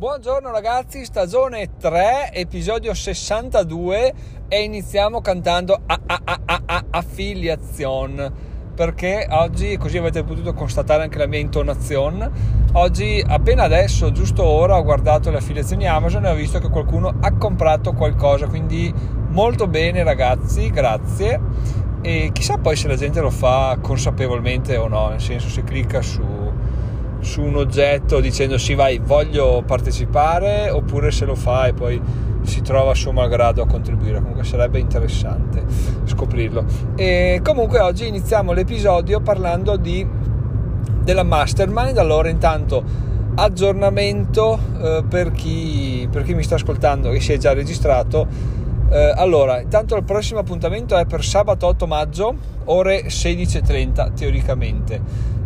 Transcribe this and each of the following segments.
Buongiorno ragazzi, stagione 3, episodio 62 e iniziamo cantando a, a, a, a, affiliation perché oggi, così avete potuto constatare anche la mia intonazione, oggi appena adesso, giusto ora, ho guardato le affiliazioni Amazon e ho visto che qualcuno ha comprato qualcosa, quindi molto bene ragazzi, grazie. E chissà poi se la gente lo fa consapevolmente o no, nel senso se clicca su su un oggetto dicendo sì vai voglio partecipare oppure se lo fa e poi si trova a suo malgrado a contribuire. Comunque sarebbe interessante scoprirlo. E comunque oggi iniziamo l'episodio parlando di, della mastermind. Allora intanto aggiornamento eh, per, chi, per chi mi sta ascoltando e si è già registrato. Eh, allora intanto il prossimo appuntamento è per sabato 8 maggio ore 16.30 teoricamente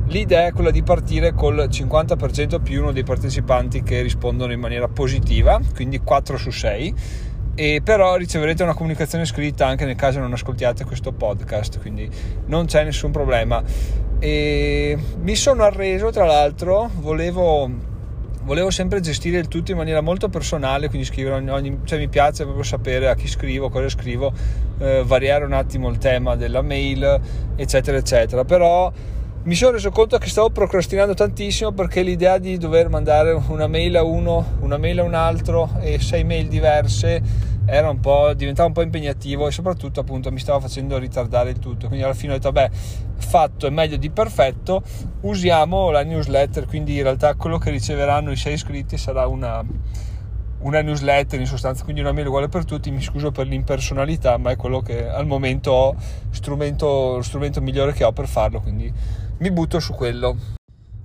L'idea è quella di partire col 50% più uno dei partecipanti che rispondono in maniera positiva, quindi 4 su 6, e però riceverete una comunicazione scritta anche nel caso non ascoltiate questo podcast, quindi non c'è nessun problema. E mi sono arreso, tra l'altro, volevo, volevo sempre gestire il tutto in maniera molto personale, quindi scrivere ogni, ogni cioè mi piace proprio sapere a chi scrivo, cosa scrivo, eh, variare un attimo il tema della mail, eccetera, eccetera. Però mi sono reso conto che stavo procrastinando tantissimo perché l'idea di dover mandare una mail a uno, una mail a un altro e sei mail diverse un diventava un po' impegnativo e soprattutto appunto mi stava facendo ritardare il tutto. Quindi alla fine ho detto vabbè fatto è meglio di perfetto usiamo la newsletter. Quindi in realtà quello che riceveranno i sei iscritti sarà una, una newsletter in sostanza. Quindi una mail uguale per tutti mi scuso per l'impersonalità ma è quello che al momento ho strumento, lo strumento migliore che ho per farlo quindi mi butto su quello.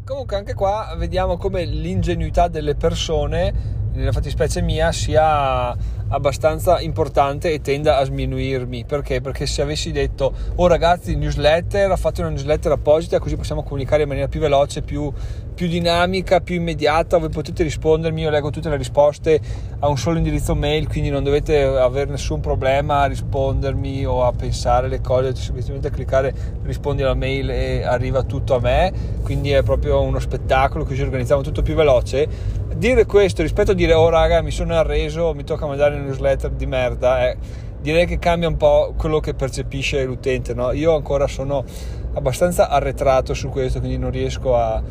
Comunque anche qua vediamo come l'ingenuità delle persone, nella fattispecie mia, sia abbastanza importante e tenda a sminuirmi. Perché? Perché se avessi detto, oh ragazzi, newsletter, fate una newsletter apposita così possiamo comunicare in maniera più veloce, più, più dinamica, più immediata, voi potete rispondermi, io leggo tutte le risposte a un solo indirizzo mail, quindi non dovete avere nessun problema a rispondermi o a pensare le cose, semplicemente cliccare rispondi alla mail e arriva tutto a me, quindi è proprio uno spettacolo, così organizziamo tutto più veloce. Dire questo rispetto a dire, oh raga, mi sono arreso, mi tocca mandare newsletter di merda, eh, direi che cambia un po' quello che percepisce l'utente. No? Io ancora sono abbastanza arretrato su questo, quindi non riesco a,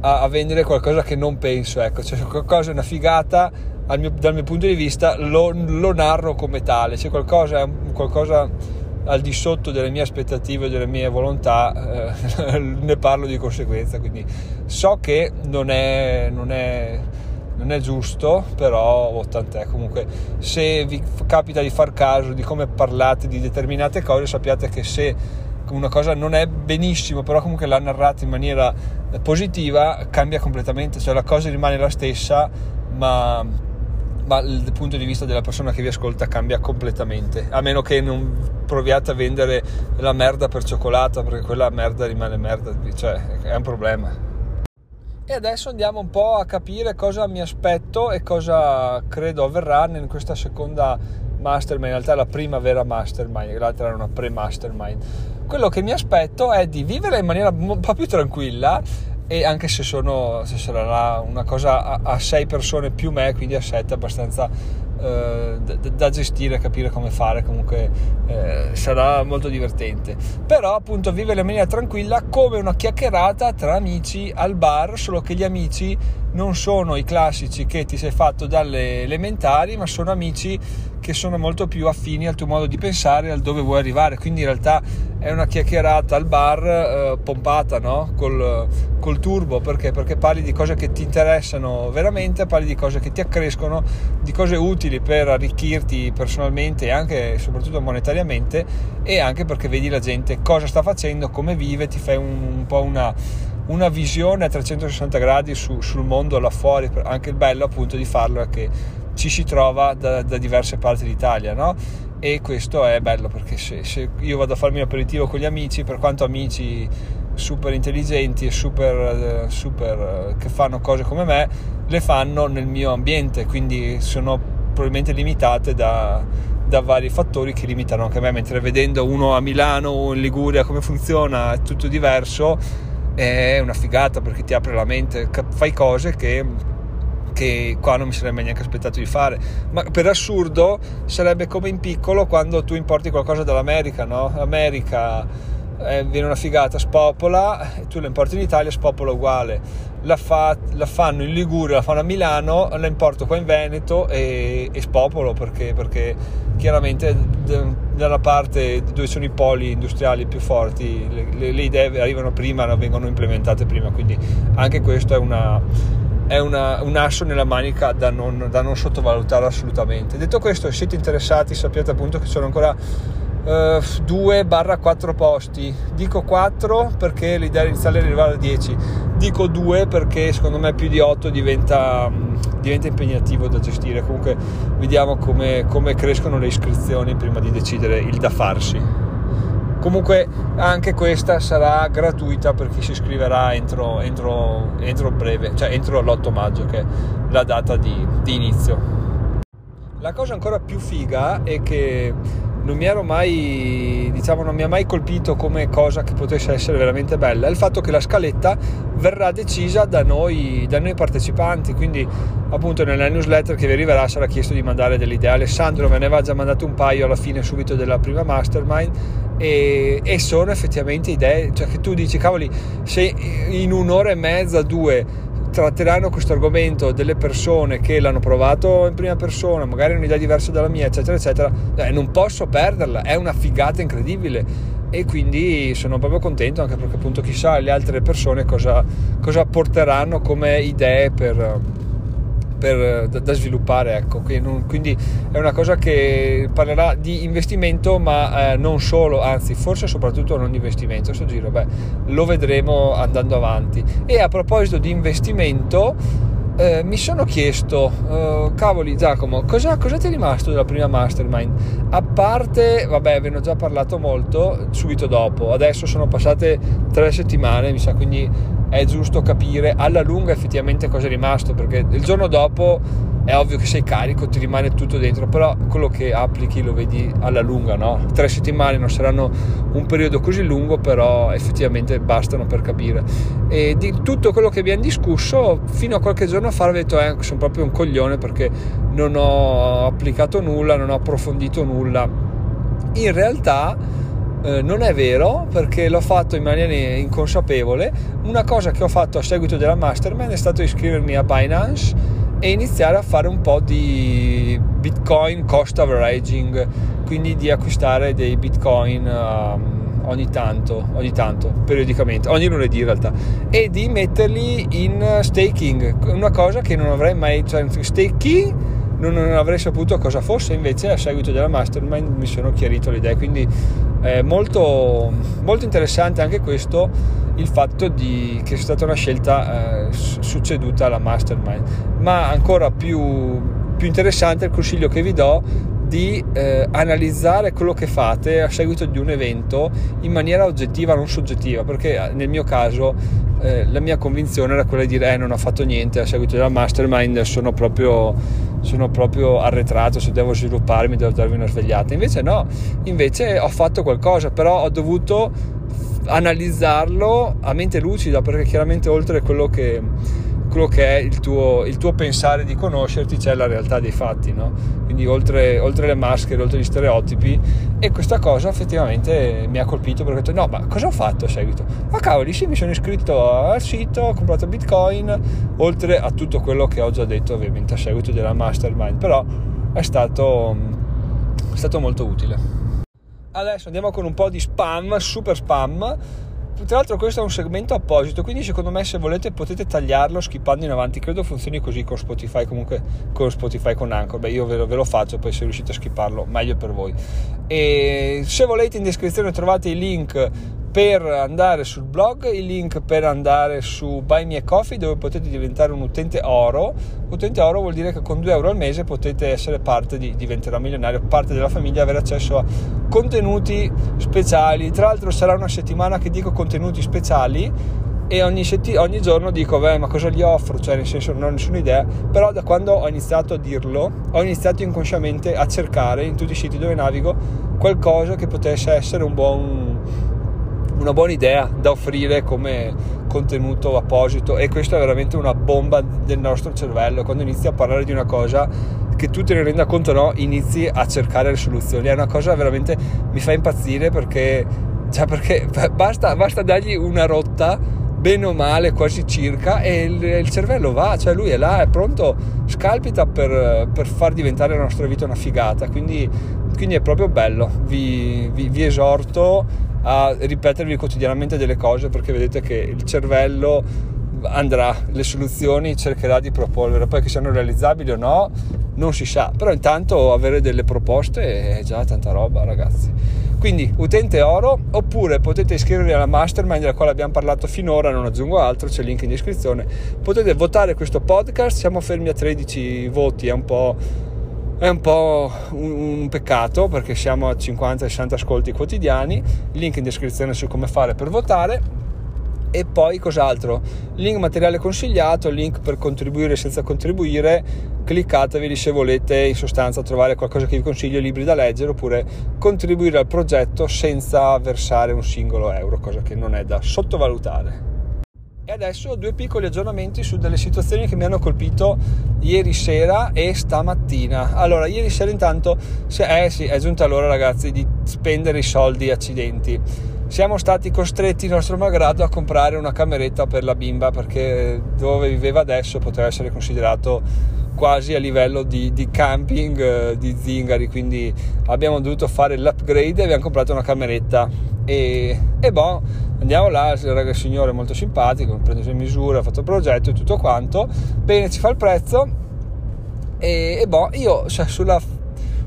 a, a vendere qualcosa che non penso. Ecco, cioè, qualcosa è una figata, mio, dal mio punto di vista, lo, lo narro come tale. Se qualcosa qualcosa al di sotto delle mie aspettative delle mie volontà, eh, ne parlo di conseguenza. Quindi so che non è, non è non è giusto, però oh, tant'è. Comunque, se vi capita di far caso di come parlate di determinate cose, sappiate che se una cosa non è benissimo, però comunque la narrate in maniera positiva, cambia completamente, cioè la cosa rimane la stessa, ma, ma il punto di vista della persona che vi ascolta cambia completamente, a meno che non proviate a vendere la merda per cioccolata, perché quella merda rimane merda, cioè è un problema. E adesso andiamo un po' a capire cosa mi aspetto e cosa credo avverrà in questa seconda mastermind, in realtà la prima vera mastermind, l'altra era una pre-mastermind. Quello che mi aspetto è di vivere in maniera un po' più tranquilla e anche se, sono, se sarà una cosa a, a sei persone più me, quindi a sette abbastanza eh, da, gestire, capire come fare, comunque eh, sarà molto divertente. Però appunto vivere in maniera tranquilla come una chiacchierata tra amici al bar, solo che gli amici non sono i classici che ti sei fatto dalle elementari, ma sono amici che sono molto più affini al tuo modo di pensare, al dove vuoi arrivare. Quindi in realtà è una chiacchierata al bar eh, pompata no? col, col, turbo perché? perché parli di cose che ti interessano veramente, parli di cose che ti accrescono, di cose utili per arricchirti personalmente e anche soprattutto monetariamente e anche perché vedi la gente cosa sta facendo, come vive, ti fai un, un po' una, una visione a 360 gradi su, sul mondo là fuori, anche il bello appunto di farlo è che ci si trova da, da diverse parti d'Italia, no? E questo è bello perché se, se, io vado a farmi un aperitivo con gli amici, per quanto amici super intelligenti e super, super che fanno cose come me, le fanno nel mio ambiente, quindi sono probabilmente limitate da, da vari fattori che limitano anche me, mentre vedendo uno a Milano o in Liguria come funziona è tutto diverso, è una figata perché ti apre la mente, fai cose che che qua non mi sarebbe neanche aspettato di fare. Ma per assurdo sarebbe come in piccolo quando tu importi qualcosa dall'America, no? America eh, viene una figata, spopola, e tu la importi in Italia, spopola uguale. La, fa, la, fanno in Liguria, la fanno a Milano, la importo qua in Veneto e, e spopolo perché, perché chiaramente dalla parte dove sono i poli industriali più forti le, le, le idee arrivano prima, vengono implementate prima, quindi anche questo è una è una, un asso nella manica da non, da non, sottovalutare assolutamente. Detto questo, se siete interessati, sappiate appunto che sono ancora eh, 2-4 posti. Dico 4 perché l'idea iniziale è arrivare a 10. Dico 2 perché secondo me più di 8 diventa, diventa impegnativo da gestire. Comunque vediamo come, come crescono le iscrizioni prima di decidere il da farsi comunque anche questa sarà gratuita per chi si iscriverà entro, entro, entro breve, cioè entro l'8 maggio che è la data di, di inizio. La cosa ancora più figa è che non mi ero mai, diciamo, non mi ha mai colpito come cosa che potesse essere veramente bella, è il fatto che la scaletta verrà decisa da noi, da noi partecipanti, quindi appunto nella newsletter che vi arriverà sarà chiesto di mandare delle idee. Alessandro me ne aveva già mandato un paio alla fine subito della prima mastermind. E, e sono effettivamente idee, cioè che tu dici cavoli, se in un'ora e mezza, due tratteranno questo argomento delle persone che l'hanno provato in prima persona, magari un'idea diversa dalla mia, eccetera, eccetera, eh, non posso perderla, è una figata incredibile. E quindi sono proprio contento anche perché appunto chissà le altre persone cosa, cosa porteranno come idee per per, da, da, sviluppare. Ecco. Quindi è una cosa che parlerà di investimento, ma eh, non solo, anzi, forse soprattutto non di investimento. Questo giro, beh, lo vedremo andando avanti. E a proposito di investimento. Eh, mi sono chiesto, uh, cavoli Giacomo, cosa, cosa, ti è rimasto della prima mastermind? A parte, vabbè, ve ne ho già parlato molto subito dopo, adesso sono passate tre settimane, mi sa, quindi è giusto capire alla lunga effettivamente cosa è rimasto, perché il giorno dopo è ovvio che sei carico, ti rimane tutto dentro, però quello che applichi lo vedi alla lunga, no? Tre settimane non saranno un periodo così lungo, però effettivamente bastano per capire. E di tutto quello che abbiamo discusso, fino a qualche giorno fa ho detto, eh, sono proprio un coglione perché non ho applicato nulla, non ho approfondito nulla. In realtà eh, non è vero perché l'ho fatto in maniera inconsapevole. Una cosa che ho fatto a seguito della mastermind è stato iscrivermi a Binance e iniziare a fare un po' di Bitcoin cost averaging, quindi di acquistare dei Bitcoin um, ogni tanto, ogni tanto, periodicamente, ogni lunedì in realtà, e di metterli in staking, una cosa che non avrei mai, cioè staking non, avrei saputo cosa fosse, invece a seguito della mastermind mi sono chiarito le idee, quindi è molto, molto interessante anche questo il fatto di, che sia stata una scelta eh, succeduta alla mastermind. Ma ancora più, più interessante il consiglio che vi do di eh, analizzare quello che fate a seguito di un evento in maniera oggettiva, non soggettiva, perché eh, nel mio caso eh, la mia convinzione era quella di dire eh, non ho fatto niente a seguito della mastermind, sono proprio, sono proprio arretrato, se devo svilupparmi devo darmi una svegliata. Invece no, invece ho fatto qualcosa, però ho dovuto analizzarlo a mente lucida, perché chiaramente oltre a quello che quello che è il tuo, il tuo, pensare di conoscerti c'è la realtà dei fatti, no? quindi oltre, oltre, le maschere, oltre gli stereotipi e questa cosa effettivamente mi ha colpito perché ho detto no ma cosa ho fatto a seguito? Ma cavoli sì mi sono iscritto al sito, ho comprato bitcoin oltre a tutto quello che ho già detto ovviamente a seguito della mastermind però è stato, è stato molto utile. Adesso andiamo con un po' di spam, super spam tra l'altro questo è un segmento apposito, quindi secondo me se volete potete tagliarlo skippando in avanti, credo funzioni così con Spotify, comunque con Spotify con Anchor, beh io ve lo, ve lo faccio, poi se riuscite a skipparlo meglio per voi. E se volete in descrizione trovate i link per andare sul blog, il link per andare su Buy Me a Coffee dove potete diventare un utente oro. Utente oro vuol dire che con 2 euro al mese potete essere parte di diventerà milionario, parte della famiglia, avere accesso a contenuti speciali. Tra l'altro sarà una settimana che dico contenuti speciali e ogni, setti- ogni giorno dico beh ma cosa gli offro cioè nel senso non ho nessuna idea però da quando ho iniziato a dirlo ho iniziato inconsciamente a cercare in tutti i siti dove navigo qualcosa che potesse essere un buon una buona idea da offrire come, contenuto apposito e questo è veramente una bomba del nostro cervello. Quando inizi a parlare di una cosa che tu te ne renda conto o no inizi a cercare le soluzioni. È una cosa veramente mi fa impazzire perché, cioè perché basta, basta dargli una rotta bene o male quasi circa e il, il, cervello va. Cioè lui è là è pronto scalpita per, per far diventare la nostra vita una figata. Quindi, quindi è proprio bello vi, vi, vi esorto a ripetervi quotidianamente delle cose perché vedete che il cervello andrà, le soluzioni cercherà di proporre, poi che siano realizzabili o no non si sa, però intanto avere delle proposte è già tanta roba ragazzi. Quindi utente oro oppure potete iscrivervi alla mastermind della quale abbiamo parlato finora, non aggiungo altro, c'è il link in descrizione. Potete votare questo podcast, siamo fermi a 13 voti, è un po' È un po' un, un peccato perché siamo a 50-60 ascolti quotidiani. Link in descrizione su come fare per votare. E poi cos'altro? Link materiale consigliato, link per contribuire senza contribuire. Cliccatevi se volete in sostanza trovare qualcosa che vi consiglio, libri da leggere oppure contribuire al progetto senza versare un singolo euro, cosa che non è da sottovalutare. E adesso due piccoli aggiornamenti su delle situazioni che mi hanno colpito ieri sera e stamattina. Allora, ieri sera intanto, eh sì, è giunta l'ora ragazzi di spendere i soldi accidenti. Siamo stati costretti, nostro malgrado, a comprare una cameretta per la bimba perché dove viveva adesso poteva essere considerato quasi a livello di, di camping eh, di zingari, quindi abbiamo dovuto fare l'upgrade e abbiamo comprato una cameretta. E, e boh andiamo là, il signore è molto simpatico, prende le misure, ha fatto il progetto e tutto quanto, bene, ci fa il prezzo e, e boh, io cioè, sulla,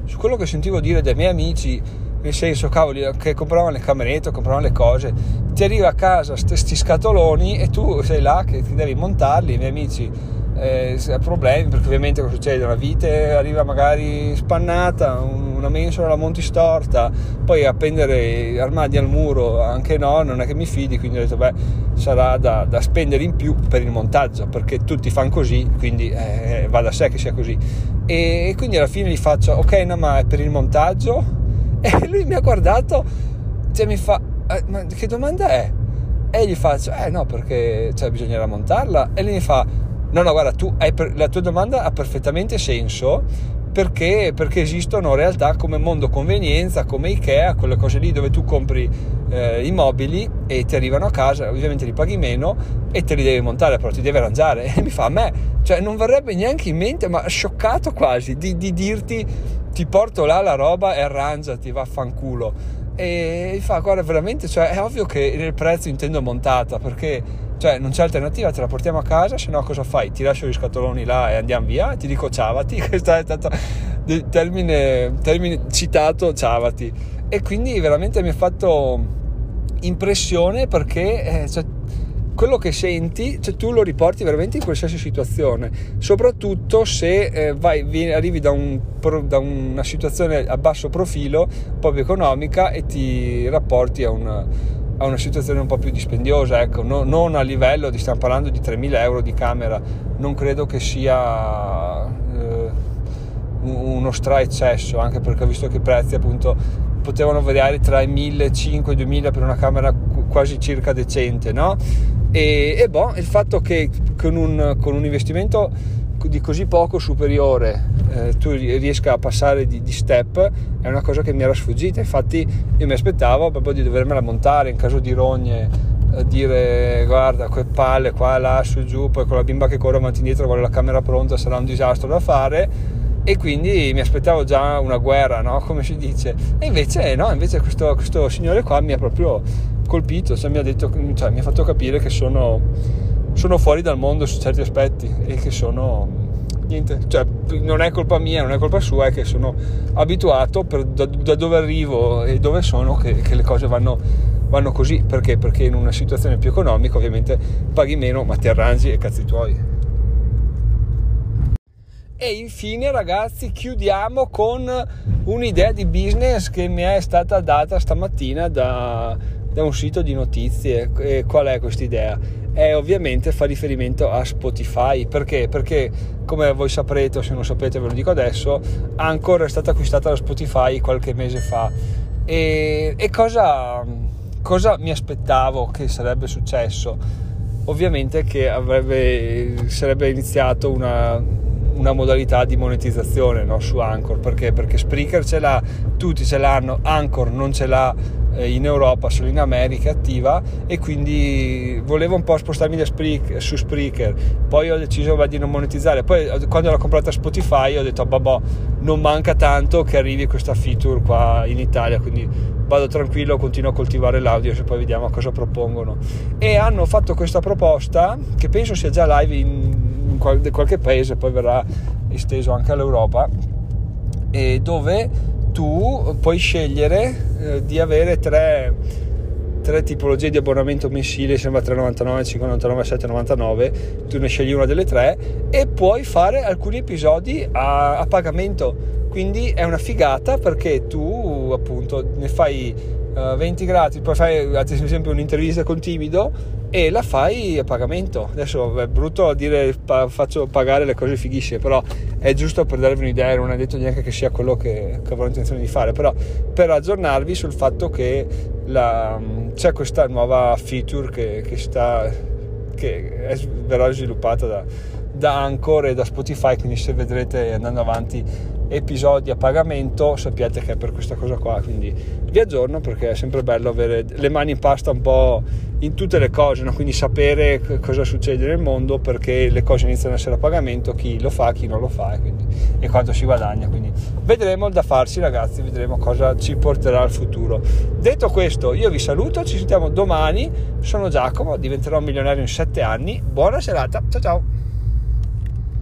su quello che sentivo dire dai miei amici, nel senso, cavoli, che compravano le camerette, compravano le cose, ti arriva a casa questi scatoloni e tu sei là che ti devi montarli, i miei amici eh, problemi perché ovviamente cosa succede? Una vite arriva magari spannata, una mensola la monti storta, poi appendere armadi al muro anche no, non è che mi fidi, quindi ho detto beh sarà da, da spendere in più per il montaggio perché tutti fanno così, quindi eh, va da sé che sia così. E, e quindi alla fine gli faccio ok no ma è per il montaggio? E lui mi ha guardato, cioè mi fa eh, ma che domanda è? E gli faccio eh no perché cioè, bisognerà montarla e lui mi fa No, no, guarda, tu per, la tua domanda ha perfettamente senso perché, perché, esistono realtà come Mondo Convenienza, come Ikea, quelle cose lì dove tu compri eh, i mobili e ti arrivano a casa, ovviamente li paghi meno e te li devi montare, però ti devi arrangiare. E mi fa a me, cioè non verrebbe neanche in mente, ma scioccato quasi, di, di dirti ti porto là la roba e arrangiati, vaffanculo. E mi fa, guarda, veramente, cioè, è ovvio che nel prezzo intendo montata perché cioè non c'è alternativa, te la portiamo a casa, se no cosa fai? Ti lascio gli scatoloni là e andiamo via, ti dico ciavati, questo è stato il termine, termine citato ciavati. E quindi veramente mi ha fatto impressione perché eh, cioè, quello che senti, cioè, tu lo riporti veramente in qualsiasi situazione, soprattutto se eh, vai, vieni, arrivi da, un, da, una situazione a basso profilo, proprio economica, e ti rapporti a un a una situazione un po' più dispendiosa, ecco, no, non a livello di, stiamo parlando di 3.000 euro di camera, non credo che sia eh, uno stra eccesso, anche perché ho visto che i prezzi appunto potevano variare tra i 1.500 e i 2.000 per una camera quasi circa decente, no? E, e boh, il fatto che con un, con un investimento di così poco superiore eh, tu riesca a passare di, di, step è una cosa che mi era sfuggita infatti io mi aspettavo proprio di dovermela montare in caso di rogne eh, dire guarda quelle palle qua là su giù poi con la bimba che corre avanti e indietro vuole la camera pronta sarà un disastro da fare e quindi mi aspettavo già una guerra no? come si dice e invece no invece questo, questo signore qua mi ha proprio colpito cioè mi ha, detto, cioè, mi ha fatto capire che sono sono fuori dal mondo su certi aspetti e che sono niente, cioè non è colpa mia, non è colpa sua, è che sono abituato per, da, da, dove arrivo e dove sono che, che le cose vanno, vanno, così, perché? Perché in una situazione più economica ovviamente paghi meno ma ti arrangi e cazzi tuoi. E infine ragazzi chiudiamo con un'idea di business che mi è stata data stamattina da, da un sito di notizie. E qual è questa idea? è ovviamente fa riferimento a Spotify. Perché? Perché come voi saprete o se non sapete ve lo dico adesso, Anchor è stata acquistata da Spotify qualche mese fa. E, e cosa, cosa mi aspettavo che sarebbe successo? ovviamente che avrebbe, sarebbe iniziato una, una modalità di monetizzazione no, su Anchor perché? perché Spreaker ce l'ha, tutti ce l'hanno, Anchor non ce l'ha in Europa, solo in America attiva e quindi volevo un po' spostarmi su Spreaker. Poi ho deciso di non monetizzare. Poi quando l'ho comprata Spotify ho detto babò non manca tanto che arrivi questa feature qua in Italia quindi vado tranquillo continuo a coltivare l'audio e poi vediamo cosa propongono. E hanno fatto questa proposta che penso sia già live in qualche paese, poi verrà esteso anche all'Europa, e dove tu puoi scegliere eh, di avere tre, tre, tipologie di abbonamento mensile, sembra 3,99, 5,99, 7,99, tu ne scegli una delle tre e puoi fare alcuni episodi a, a pagamento. Quindi è una figata perché tu appunto ne fai 20 eh, gradi, poi fai ad esempio un'intervista con Timido e la fai a pagamento. Adesso è brutto dire faccio pagare le cose fighissime, però è giusto per darvi un'idea, non è detto neanche che sia quello che, che avevo intenzione di fare, però per aggiornarvi sul fatto che la, c'è questa nuova feature che, che, sta, che è, verrà sviluppata da, da Anchor e da Spotify, quindi se vedrete andando avanti episodi a pagamento sappiate che è per questa cosa qua quindi vi aggiorno perché è sempre bello avere le mani in pasta un po' in tutte le cose no? quindi sapere cosa succede nel mondo perché le cose iniziano ad essere a pagamento chi lo fa chi non lo fa e, quindi, e quanto si guadagna quindi vedremo da farsi ragazzi vedremo cosa ci porterà al futuro. Detto questo io vi saluto ci sentiamo domani. Sono Giacomo diventerò milionario in 7 anni. Buona serata ciao ciao